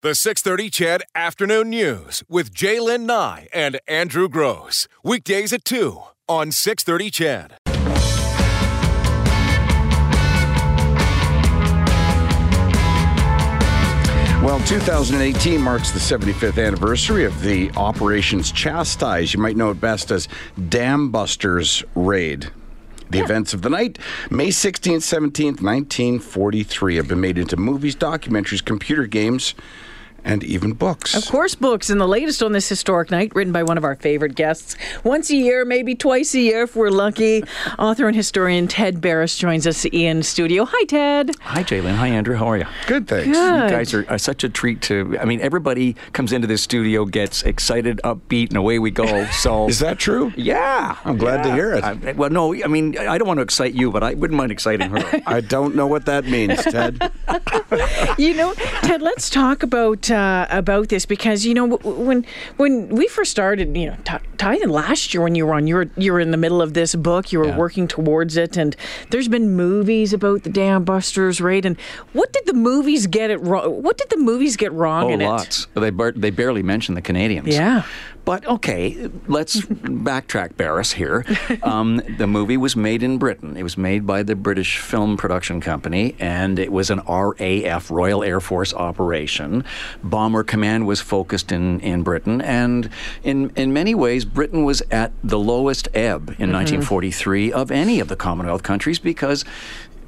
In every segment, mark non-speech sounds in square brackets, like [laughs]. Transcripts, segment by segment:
The 630 CHED Afternoon News with Jaylen Nye and Andrew Gross. Weekdays at 2 on 630 CHED. Well, 2018 marks the 75th anniversary of the Operations Chastise. You might know it best as Dam Busters Raid. The events of the night, May 16th, 17th, 1943, have been made into movies, documentaries, computer games, and even books. Of course, books. And the latest on this historic night, written by one of our favorite guests, once a year, maybe twice a year if we're lucky. Author and historian Ted Barris joins us in studio. Hi, Ted. Hi, Jalen. Hi, Andrew. How are you? Good, thanks. Good. You guys are, are such a treat to. I mean, everybody comes into this studio, gets excited, upbeat, and away we go. [laughs] So Is that true? Yeah, I'm glad to hear it. I- well, no, I mean, I don't want to excite you, but I wouldn't mind exciting her. [laughs] I don't know what that means, Ted. [laughs] You know, Ted, let's talk about uh, about this because you know when when we first started, you know, Ty, last year when you were on, you were you were in the middle of this book, you were Yeah. working towards it, and there's been movies about the Dam Busters raid. And what did the movies get it wrong? What did the movies get wrong Oh, in it? lots. They bar- they barely mention the Canadians. Yeah. But okay, let's backtrack, Barris here. Um, the movie was made in Britain. It was made by the British Film Production Company, and it was an RAF, Royal Air Force operation. Bomber Command was focused in, in Britain, and in, in many ways, Britain was at the lowest ebb in 1943 of any of the Commonwealth countries because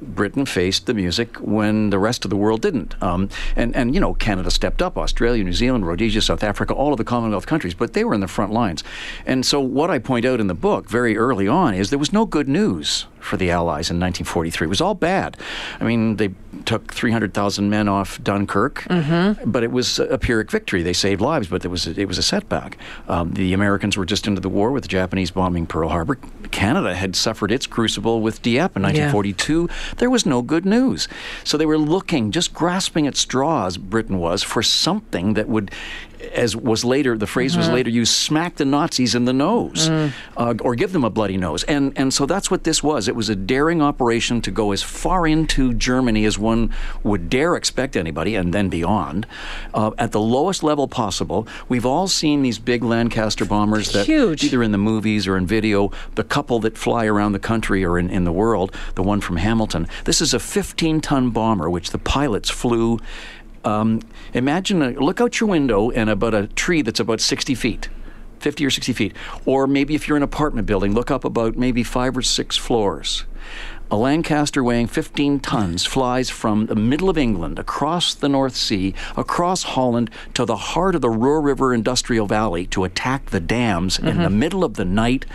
Britain faced the music when the rest of the world didn't. Um, and, and, you know, Canada stepped up, Australia, New Zealand, Rhodesia, South Africa, all of the Commonwealth countries, but they were in the front lines. And so, what I point out in the book very early on is there was no good news for the Allies in 1943. It was all bad. I mean, they took 300,000 men off Dunkirk, but it was a Pyrrhic victory. They saved lives, but it was, it was a setback. Um, the Americans were just into the war with the Japanese bombing Pearl Harbor. Canada had suffered its crucible with Dieppe in 1942. There was no good news. So they were looking, just grasping at straws, Britain was, for something that would, as was later, the phrase was later used, smack the Nazis in the nose uh, or give them a bloody nose. And, and so that's what this was. It was a daring operation to go as far into Germany as one would dare expect anybody, and then beyond, uh, at the lowest level possible. We've all seen these big Lancaster bombers that Huge. either in the movies or in video, the couple that fly around the country or in, in the world, the one from Hamilton. This is a 15 ton bomber, which the pilots flew. Um, imagine, a, look out your window and about a tree that's about 60 feet. 50 or 60 feet. Or maybe if you're in an apartment building, look up about maybe five or six floors. A Lancaster weighing 15 tons flies from the middle of England, across the North Sea, across Holland, to the heart of the Ruhr River Industrial Valley to attack the dams in the middle of the night,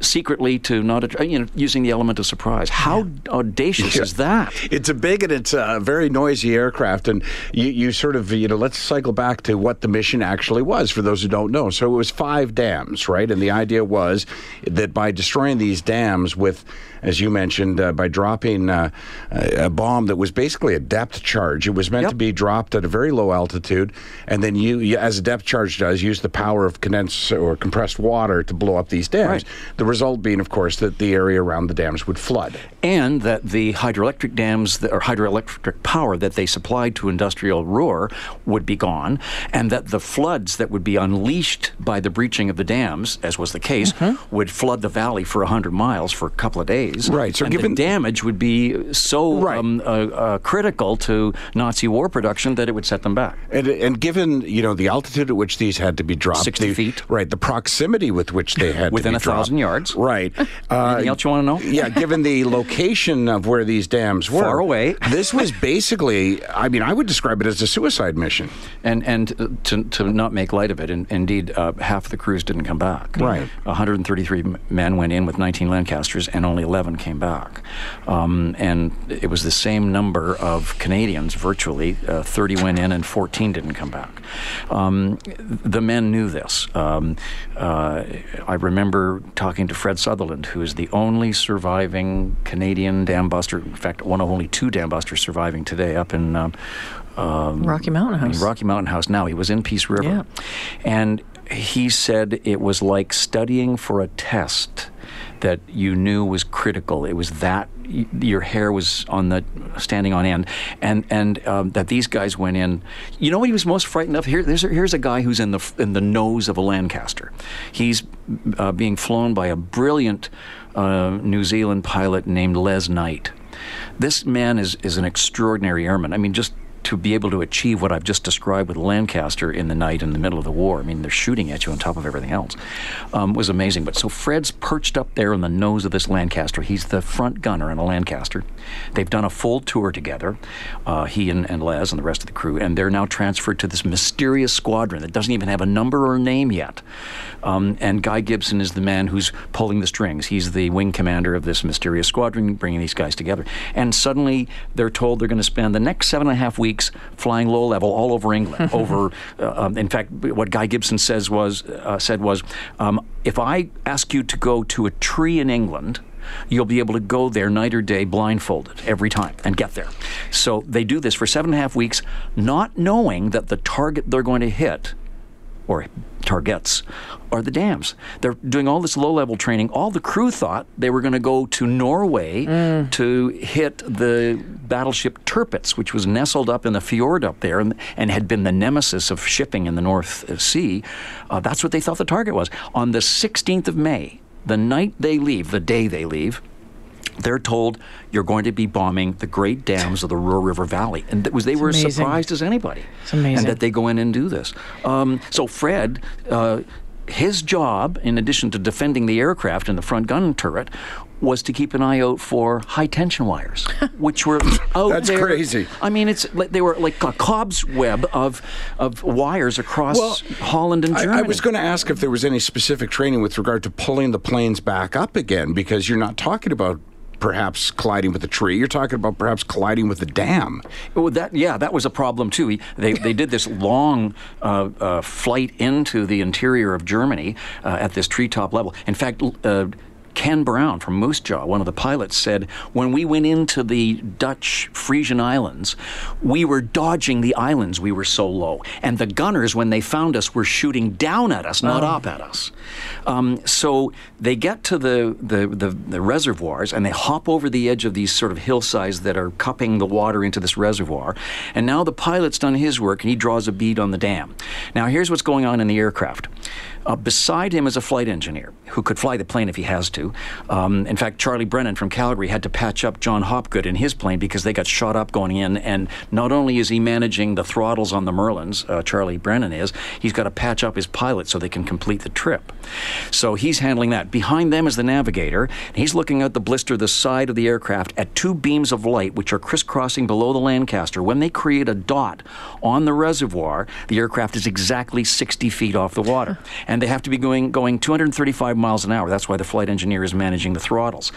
secretly to not, you know, using the element of surprise. How audacious is that? It's a big and it's a very noisy aircraft, and you, you sort of you know let's cycle back to what the mission actually was for those who don't know. So it was five dams, right? And the idea was that by destroying these dams with, as you mentioned, uh, by dropping uh, a a bomb that was basically a depth charge, it was meant Yep. to be dropped at a very low altitude, and then you, you as a depth charge does, use the power of condensed or compressed water to blow up these dams. Right. The result being, of course, that the area around the dams would flood. and that the hydroelectric dams that, or hydroelectric power that they supplied to industrial Ruhr would be gone, and that the floods that would be unleashed by the breaching of the dams, as was the case, would flood the valley for 100 miles for a couple of days. Right, so and given- the damage would be so Right. um, uh, uh, critical to Nazi war production that it would set them back. And, and given you know the altitude at which these had to be dropped, 60 the- feet. right? The proximity with which they had Within to a be dropped, thousand yards. Right? [laughs] Uh, Anything else you want to know? yeah, given the [laughs] location of where these dams were, Far away. this was [laughs] basically, I mean, I would describe it as a suicide mission. And and uh, to, to not make light of it, in, indeed, uh, half the crews didn't come back. Right. 133 men went in with 19 Lancasters, and only 11 came back. Um, and it was the same number of Canadians, virtually. Uh, 30 went in, and 14 didn't come back. Um, the men knew this. Um, uh, I remember talking to Fred Sutherland, who is the only surviving Canadian dam buster. In fact, one of only two dam busters surviving today up in. Um, um, Rocky Mountain House. Rocky Mountain House now. He was in Peace River. Yeah. And he said it was like studying for a test that you knew was critical. It was that your hair was on the standing on end, and and um, that these guys went in. You know what he was most frightened of? Here, there's, here's a guy who's in the in the nose of a Lancaster. He's uh, being flown by a brilliant uh, New Zealand pilot named Les Knight. This man is is an extraordinary airman. I mean, just to be able to achieve what I've just described with Lancaster in the night in the middle of the war, I mean, they're shooting at you on top of everything else, um, was amazing. But so Fred's perched up there on the nose of this Lancaster. He's the front gunner in a Lancaster. They've done a full tour together, uh, he and, and Les and the rest of the crew, and they're now transferred to this mysterious squadron that doesn't even have a number or name yet. Um, and Guy Gibson is the man who's pulling the strings. He's the wing commander of this mysterious squadron, bringing these guys together. And suddenly they're told they're going to spend the next seven and a half weeks flying low level all over England. [laughs] over, uh, um, in fact, what Guy Gibson says was uh, said was, um, if I ask you to go to a tree in England. You'll be able to go there night or day blindfolded every time and get there. So they do this for seven and a half weeks, not knowing that the target they're going to hit or targets are the dams. They're doing all this low level training. All the crew thought they were going to go to Norway to hit the battleship Tirpitz, which was nestled up in the fjord up there and, and had been the nemesis of shipping in the North Sea. Uh, that's what they thought the target was. On the 16th of May, the night they leave, the day they leave, they're told you're going to be bombing the great dams of the Ruhr River Valley, and that was they were as surprised as anybody, It's amazing. and that they go in and do this. Um, so Fred. Uh, his job, in addition to defending the aircraft and the front gun turret, was to keep an eye out for high tension wires, [laughs] which were out That's there. crazy. I mean, it's like they were like a cob's web of of wires across Well, Holland and I, Germany. I was going to ask if there was any specific training with regard to pulling the planes back up again, because you're not talking about perhaps colliding with a tree. You're talking about perhaps colliding with a dam. Well, that yeah, that was a problem too. He, they they did this long uh, uh, flight into the interior of Germany uh, at this treetop level. In fact. Ken Brown from Moose Jaw, one of the pilots, said, When we went into the Dutch Frisian Islands, we were dodging the islands, we were so low. And the gunners, when they found us, were shooting down at us, not up at us. Um, so they get to the, the, the, the reservoirs and they hop over the edge of these sort of hillsides that are cupping the water into this reservoir. And now the pilot's done his work and he draws a bead on the dam. Now, here's what's going on in the aircraft. Uh, beside him is a flight engineer who could fly the plane if he has to. Um, in fact, Charlie Brennan from Calgary had to patch up John Hopgood in his plane because they got shot up going in. And not only is he managing the throttles on the Merlins, uh, Charlie Brennan is, he's got to patch up his pilot so they can complete the trip. So he's handling that. Behind them is the navigator. And he's looking out the blister, the side of the aircraft, at two beams of light which are crisscrossing below the Lancaster. When they create a dot on the reservoir, the aircraft is exactly 60 feet off the water. And they have to be going, going 235 miles an hour. That's why the flight engineer is managing the throttles.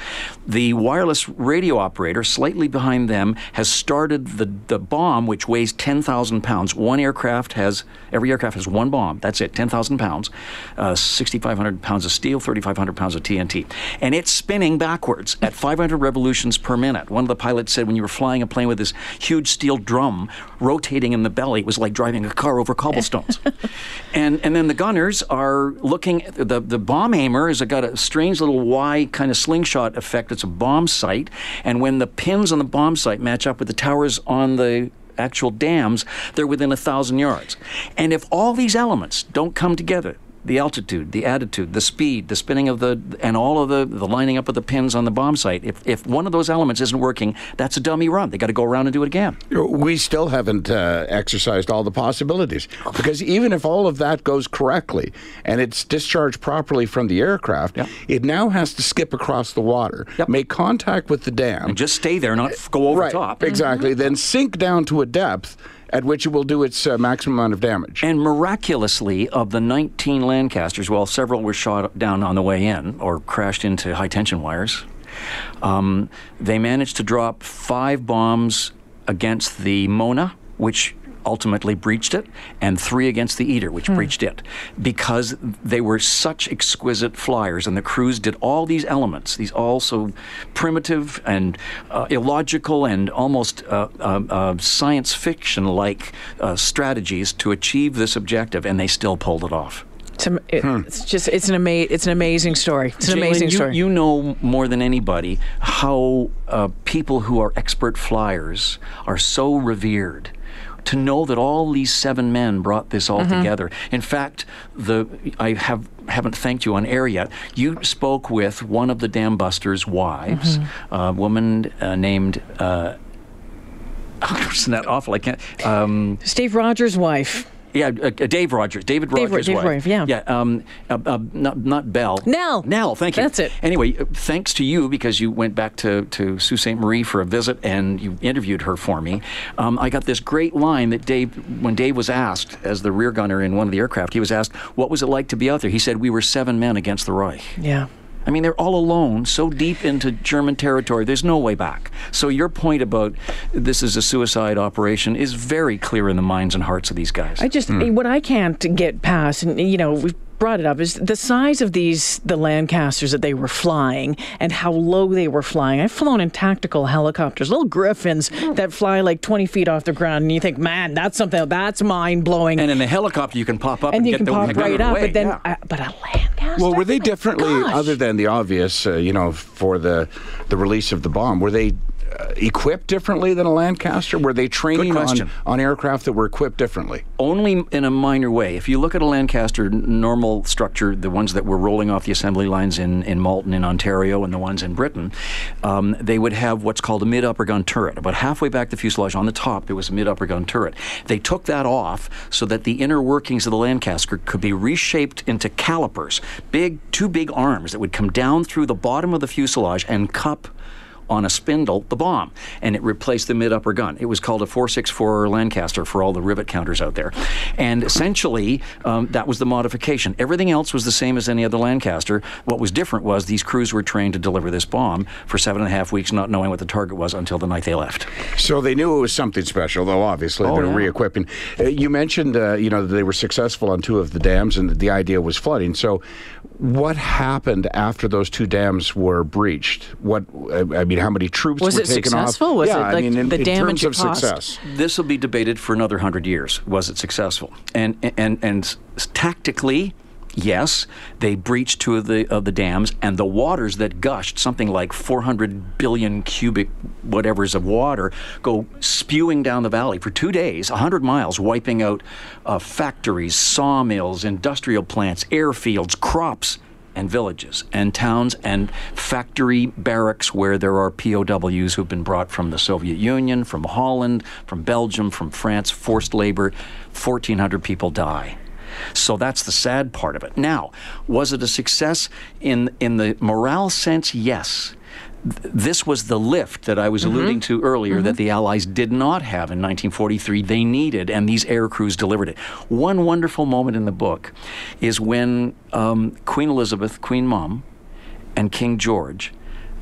The wireless radio operator, slightly behind them, has started the, the bomb, which weighs 10,000 pounds. One aircraft has, every aircraft has one bomb. That's it, 10,000 pounds, uh, 6,500 pounds of steel, 3,500 pounds of TNT. And it's spinning backwards at 500 revolutions per minute. One of the pilots said when you were flying a plane with this huge steel drum rotating in the belly, it was like driving a car over cobblestones. [laughs] and, and then the gunners are looking, the, the bomb aimer has got a strange little Y kind of slingshot effect. It's a bomb sight, And when the pins on the bomb sight match up with the towers on the actual dams, they're within a thousand yards. And if all these elements don't come together, the altitude, the attitude, the speed, the spinning of the, and all of the, the lining up of the pins on the bomb sight. If, if one of those elements isn't working, that's a dummy run. They got to go around and do it again. We still haven't uh, exercised all the possibilities because even if all of that goes correctly and it's discharged properly from the aircraft, Yep. it now has to skip across the water, Yep. make contact with the dam, And just stay there, not f- go over right, top. exactly, then sink down to a depth at which it will do its uh, maximum amount of damage. And miraculously, of the 19 Lancasters, well, several were shot down on the way in or crashed into high tension wires. Um, they managed to drop five bombs against the Möhne, which ultimately breached it, and three against the Eder, which breached it, because they were such exquisite flyers, and the crews did all these elements, these also primitive and uh, illogical and almost uh, uh, uh, science fiction-like uh, strategies to achieve this objective, and they still pulled it off. It's, am- it- it's just it's an ama- it's an amazing story. It's an Jalen, amazing you, story. You know more than anybody how uh, people who are expert flyers are so revered. To know that all these seven men brought this all Mm-hmm. together. In fact, the I have haven't thanked you on air yet. You spoke with one of the dam busters' wives, Mm-hmm. a woman uh, named. Uh, [laughs] isn't that awful? I can't. Um, Dave Rogers' wife. Yeah, uh, uh, Dave Rogers, David Dave Rogers' Dave wife. Rogers, yeah. yeah. Um, uh, uh, not not Bell. Nell. Nell. Thank you. That's it. Anyway, uh, thanks to you because you went back to to Sault Ste. Marie for a visit and you interviewed her for me. Um, I got this great line that Dave, when Dave was asked as the rear gunner in one of the aircraft, he was asked, "What was it like to be out there?" He said, "We were seven men against the Reich." Yeah. I mean, they're all alone, so deep into German territory, there's no way back. So, your point about this is a suicide operation is very clear in the minds and hearts of these guys. I just hmm. what I can't get past, and you know, we've brought it up, is the size of these the Lancasters that they were flying and how low they were flying. I've flown in tactical helicopters, little Griffons that fly like 20 feet off the ground, and you think, man, that's something that's mind blowing. and in the helicopter, you can pop up and, And you get can the pop right up, away. but then, yeah. uh, but a Lancaster. Well, were they differently, gosh. other than the obvious, uh, you know, for the the release of the bomb? Were they equipped differently than a Lancaster? Were they training on, on aircraft that were equipped differently? Only in a minor way. If you look at a Lancaster normal structure, the ones that were rolling off the assembly lines in, in Malton in Ontario and the ones in Britain, um, they would have what's called a mid upper gun turret. About halfway back the fuselage on the top, there was a mid upper gun turret. They took that off so that the inner workings of the Lancaster could be reshaped into calipers, big, two big arms that would come down through the bottom of the fuselage and cup on a spindle the bomb, and it replaced the mid upper gun. It was called a 464 Lancaster for all the rivet counters out there. And essentially, um, that was the modification. Everything else was the same as any other Lancaster. What was different was these crews were trained to deliver this bomb for seven and a half weeks, not knowing what the target was until the night they left. So they knew it was something special, though obviously Oh, they're yeah. re-equipping. Uh, you mentioned, uh, you know, that they were successful on two of the dams, and that the idea was flooding. So, what happened after those two dams were breached? What I mean, how many troops Was were it taken successful? off? Was yeah, it, I mean, in, the in damage terms it of caused? success. This will be debated for another hundred years. Was it successful? And and and s- tactically, yes, they breached two of the of the dams, and the waters that gushed, something like 400 billion cubic whatevers of water, go spewing down the valley for two days, 100 miles, wiping out uh, factories, sawmills, industrial plants, airfields, crops and villages and towns and factory barracks where there are POWs who've been brought from the Soviet Union, from Holland, from Belgium, from France, forced labor. 1,400 people die. So that's the sad part of it. Now, was it a success in in the morale sense? Yes. Th- This was the lift that I was mm-hmm. alluding to earlier that mm-hmm. the Allies did not have in 1943. They needed, and these air crews delivered it. One wonderful moment in the book is when um, Queen Elizabeth, Queen Mom, and King George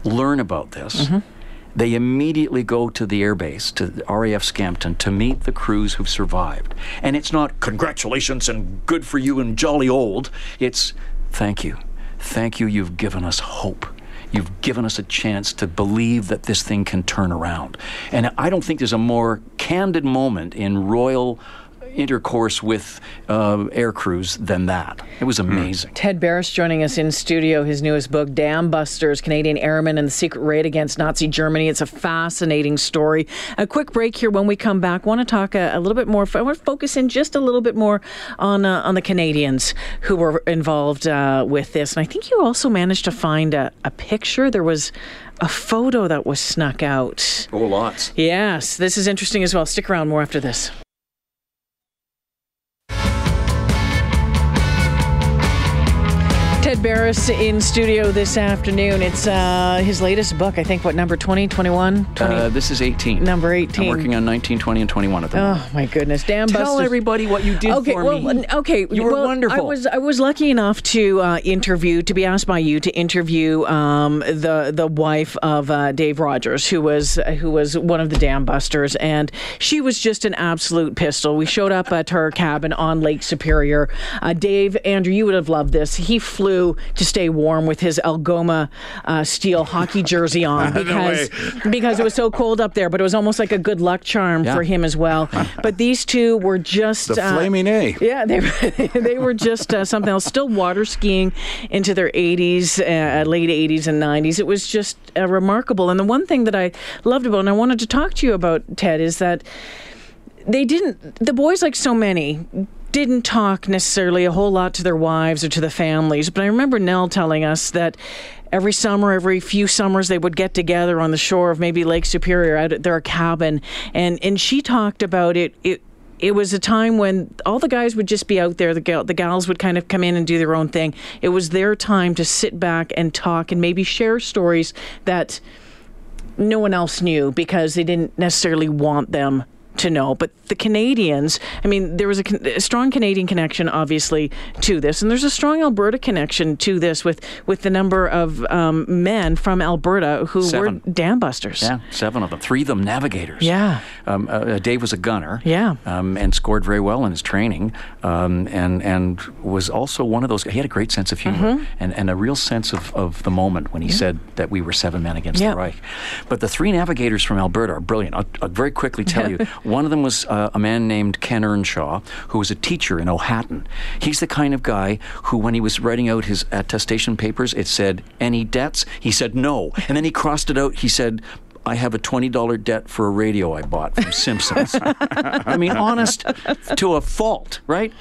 learn about this. Mm-hmm. They immediately go to the airbase, to RAF Scampton, to meet the crews who've survived. And it's not congratulations and good for you and jolly old. It's thank you. Thank you. You've given us hope. You've given us a chance to believe that this thing can turn around. And I don't think there's a more candid moment in royal intercourse with uh, air crews than that. It was amazing. Ted Barris joining us in studio. His newest book, Dam Busters Canadian Airmen and the Secret Raid Against Nazi Germany. It's a fascinating story. A quick break here. When we come back, want to talk a, a little bit more. I want to focus in just a little bit more on uh, on the Canadians who were involved uh, with this. And I think you also managed to find a, a picture. There was a photo that was snuck out. Oh, lots. Yes, this is interesting as well. Stick around more after this. Ted Barris in studio this afternoon. It's uh, his latest book, I think, what, number 20, 21? 20? Uh, this is 18. Number 18. I'm working on 19, 20, and 21 at the moment. Oh my goodness! Damn, buster. Tell Busters. everybody what you did okay, for well, me. okay, You were well, wonderful. I was I was lucky enough to uh, interview to be asked by you to interview um, the the wife of uh, Dave Rogers, who was who was one of the dam busters, and she was just an absolute pistol. We showed up at her cabin on Lake Superior. Uh, Dave, Andrew, you would have loved this. He flew flew to stay warm with his Algoma uh, steel hockey [laughs] jersey on because because it was so cold up there. But it was almost like a good luck charm Yeah. for him as well. [laughs] But these two were just The uh, flaming A. yeah, they [laughs] they were just uh, something else. Still water skiing into their 80s, uh, late 80s and 90s. It was just uh, remarkable. And the one thing that I loved about, and I wanted to talk to you about, Ted, is that they didn't. The boys, like so many. Didn't talk necessarily a whole lot to their wives or to the families, but I remember Nell telling us that every summer, every few summers, they would get together on the shore of maybe Lake Superior at their cabin, and and she talked about it. It it was a time when all the guys would just be out there. The gal, the gals would kind of come in and do their own thing. It was their time to sit back and talk and maybe share stories that no one else knew because they didn't necessarily want them to know. But the Canadians, I mean, there was a, a strong Canadian connection, obviously, to this, and there's a strong Alberta connection to this with with the number of um, men from Alberta who Seven. were dam busters. Yeah, seven of them. Three of them navigators. Yeah. Um, uh, Dave was a gunner. Yeah. Um, and scored very well in his training. Um, and and was also one of those. He had a great sense of humor Mm-hmm. and, and a real sense of, of the moment when he said that we were seven men against Yeah. the Reich. But the three navigators from Alberta are brilliant. I'll, I'll very quickly tell [laughs] you. One of them was uh, a man named Ken Earnshaw, who was a teacher in Ohaton. He's the kind of guy who, when he was writing out his attestation papers, it said, Any debts? He said, No. And then he crossed it out. He said, I have a $20 debt for a radio I bought from Simpsons. I mean, honest to a fault, right?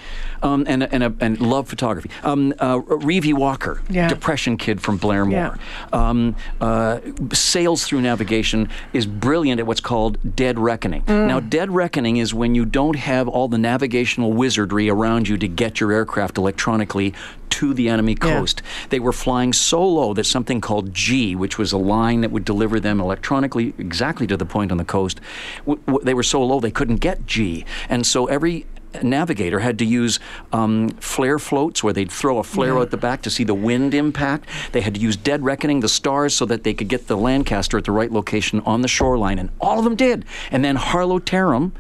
Um, and, and, a, and love photography. Um, uh, Revie Walker, Yeah. depression kid from Blairmore. Yeah. Um, uh, sails through navigation is brilliant at what's called dead reckoning. Now, dead reckoning is when you don't have all the navigational wizardry around you to get your aircraft electronically to the enemy Yeah. coast. They were flying so low that something called Gee, which was a line that would deliver them electronically exactly to the point on the coast, w- w- they were so low they couldn't get Gee. And so every navigator had to use um, flare floats where they'd throw a flare out the back to see the wind impact. They had to use dead reckoning, the stars, so that they could get the Lancaster at the right location on the shoreline. And all of them did. And then Harlo Taerum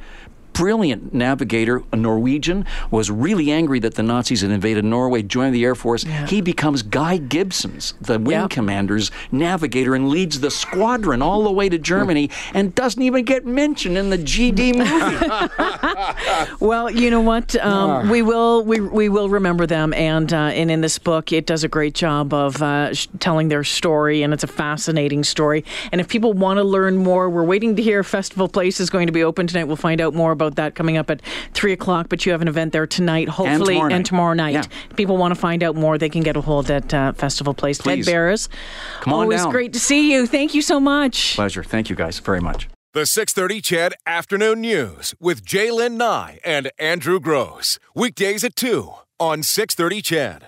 brilliant navigator, a Norwegian, was really angry that the Nazis had invaded Norway, joined the Air Force. He becomes Guy Gibson's, the wing Yeah. commander's navigator, and leads the squadron all the way to Germany and doesn't even get mentioned in the GD [laughs] movie. Well, you know what? Um, we will we, we will remember them, and uh, and in this book, it does a great job of uh, sh- telling their story, and it's a fascinating story. And if people want to learn more, we're waiting to hear Festival Place is going to be open tonight. We'll find out more about that coming up at three o'clock. But you have an event there tonight, hopefully, tomorrow night. tomorrow night. Yeah. People want to find out more, they can get a hold at uh, Festival Place. Please. Ted Barris, Come on always down. great to see you. Thank you so much. Pleasure. Thank you guys very much. The 630 CHED Afternoon News with Jaylen Nye and Andrew Gross. Weekdays at 2 on 630 CHED.